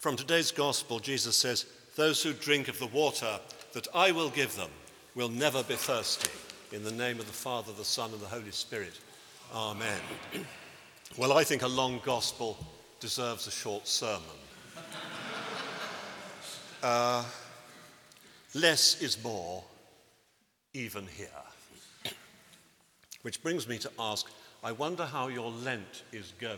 From today's gospel, Jesus says, Those who drink of the water that I will give them will never be thirsty. In the name of the Father, the Son, and the Holy Spirit. Amen. Well, I think a long gospel deserves a short sermon. Uh, less is more, even here. Which brings me to ask I wonder how your Lent is going.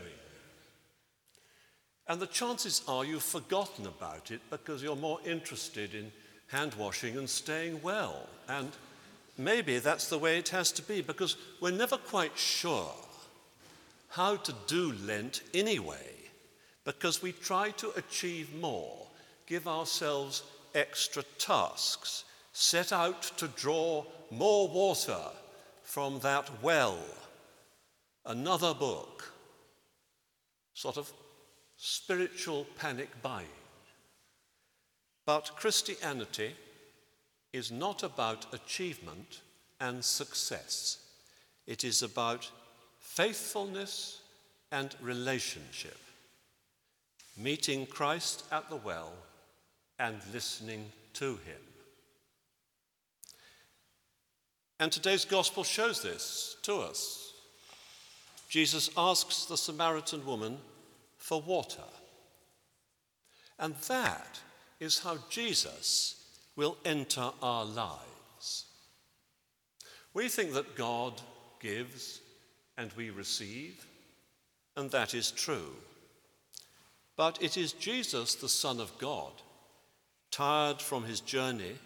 And the chances are you've forgotten about it because you're more interested in hand washing and staying well. And maybe that's the way it has to be because we're never quite sure how to do Lent anyway because we try to achieve more, give ourselves extra tasks, set out to draw more water from that well, another book, sort of spiritual panic buying. But Christianity is not about achievement and success. It is about faithfulness and relationship, meeting Christ at the well and listening to him. And today's gospel shows this to us. Jesus asks the Samaritan woman for water. And that is how Jesus will enter our lives. We think that God gives and we receive, and that is true. But it is Jesus, the Son of God, tired from his journey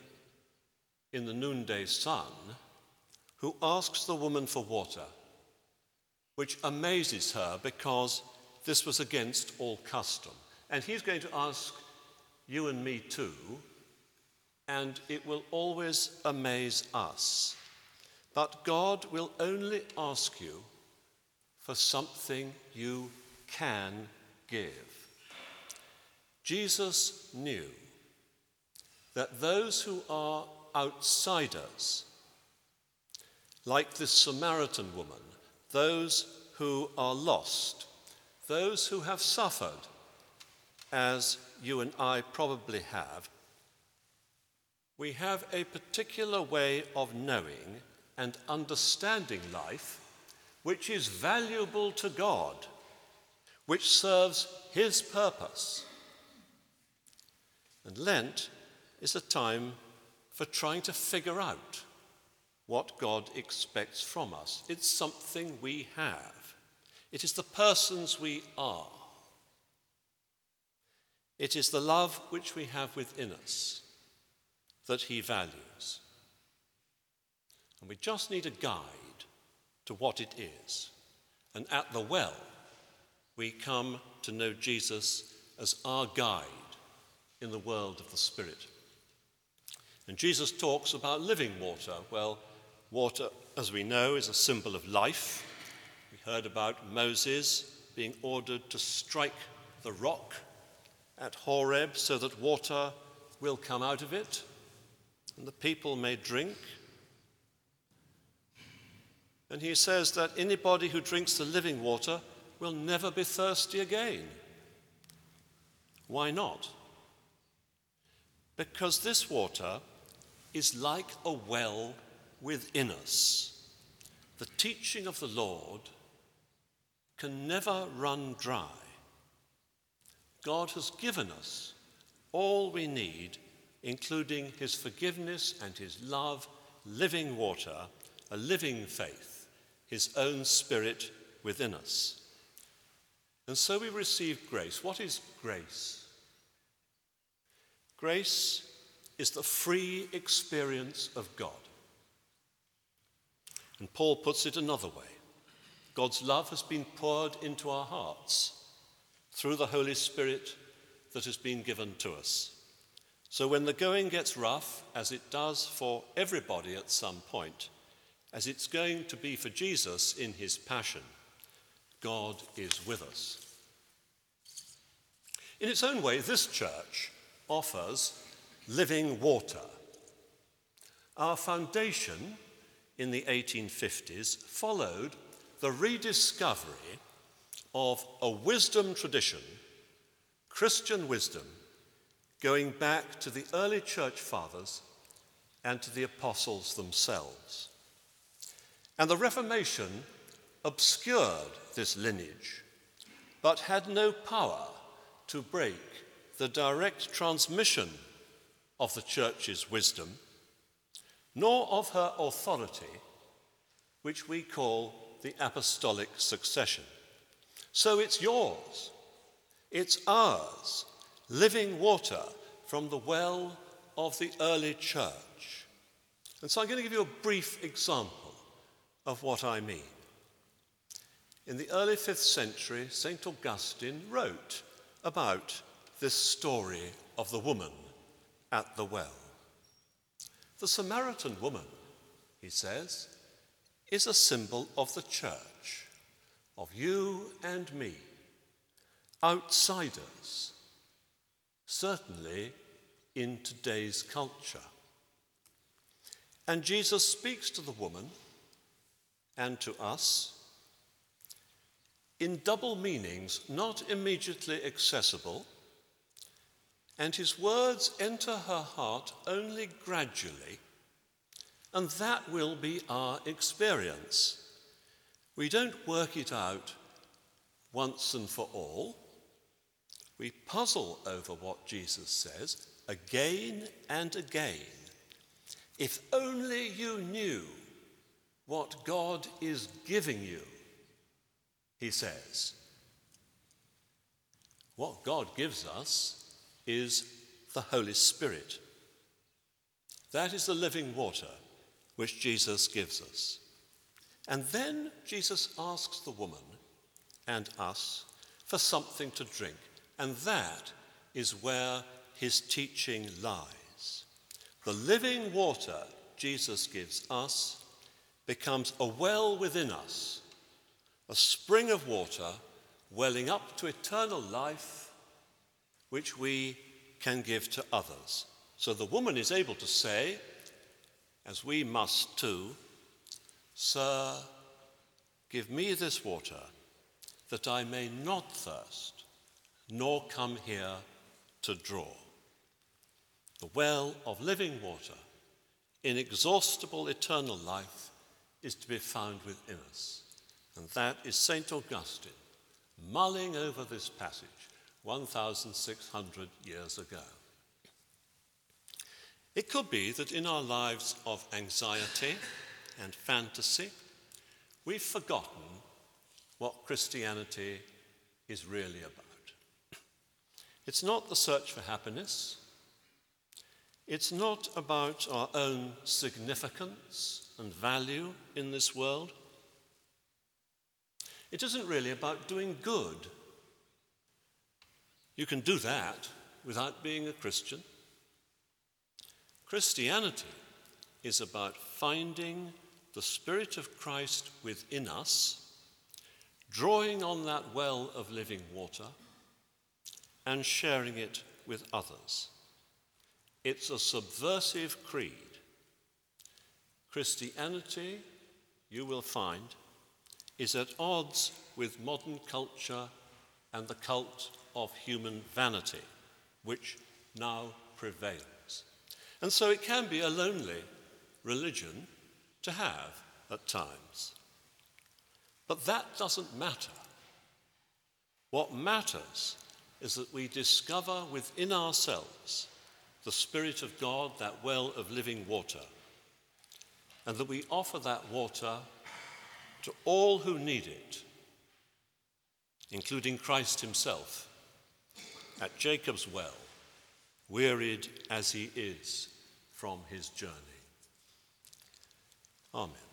in the noonday sun, who asks the woman for water, which amazes her because this was against all custom. And he's going to ask you and me too, and it will always amaze us. But God will only ask you for something you can give. Jesus knew that those who are outsiders, like this Samaritan woman, those who are lost, those who have suffered, as you and I probably have, we have a particular way of knowing and understanding life which is valuable to God, which serves His purpose. And Lent is a time for trying to figure out what God expects from us. It's something we have. It is the persons we are. It is the love which we have within us that He values. And we just need a guide to what it is. And at the well, we come to know Jesus as our guide in the world of the Spirit. And Jesus talks about living water. Well, water, as we know, is a symbol of life. Heard about Moses being ordered to strike the rock at Horeb so that water will come out of it and the people may drink. And he says that anybody who drinks the living water will never be thirsty again. Why not? Because this water is like a well within us. The teaching of the Lord can never run dry. God has given us all we need, including his forgiveness and his love, living water, a living faith, his own spirit within us. And so we receive grace. What is grace? Grace is the free experience of God. And Paul puts it another way God's love has been poured into our hearts through the Holy Spirit that has been given to us. So when the going gets rough, as it does for everybody at some point, as it's going to be for Jesus in his passion, God is with us. In its own way, this church offers living water. Our foundation in the 1850s followed the rediscovery of a wisdom tradition Christian wisdom going back to the early church fathers and to the apostles themselves. And the Reformation obscured this lineage, but had no power to break the direct transmission of the church's wisdom, nor of her authority, which we call the apostolic succession. So it's yours, it's ours, living water from the well of the early church. And so I'm going to give you a brief example of what I mean. In the early fifth century, St. Augustine wrote about this story of the woman at the well. The Samaritan woman, he says, is a symbol of the church, of you and me, outsiders, certainly in today's culture. And Jesus speaks to the woman and to us in double meanings, not immediately accessible, and his words enter her heart only gradually, and that will be our experience. We don't work it out once and for all. We puzzle over what Jesus says again and again. If only you knew what God is giving you he says. What God gives us is the Holy Spirit. That is the living water which Jesus gives us. And then Jesus asks the woman and us for something to drink. And that is where his teaching lies. The living water Jesus gives us becomes a well within us a spring of water welling up to eternal life, which we can give to others. So the woman is able to say, as we must too, Sir, give me this water that I may not thirst, nor come here to draw. The well of living water, inexhaustible eternal life, is to be found within us. And that is St. Augustine mulling over this passage 1,600 years ago. It could be that in our lives of anxiety and fantasy, we've forgotten what Christianity is really about. It's not the search for happiness. It's not about our own significance and value in this world. It isn't really about doing good. You can do that without being a Christian. Christianity is about finding the Spirit of Christ within us, drawing on that well of living water, and sharing it with others. It's a subversive creed. Christianity, you will find, is at odds with modern culture and the cult of human vanity, which now prevails. And so it can be a lonely religion to have at times. But that doesn't matter. What matters is that we discover within ourselves the Spirit of God, that well of living water, and that we offer that water to all who need it, including Christ himself, at Jacob's well, wearied as he is from his journey. Amen.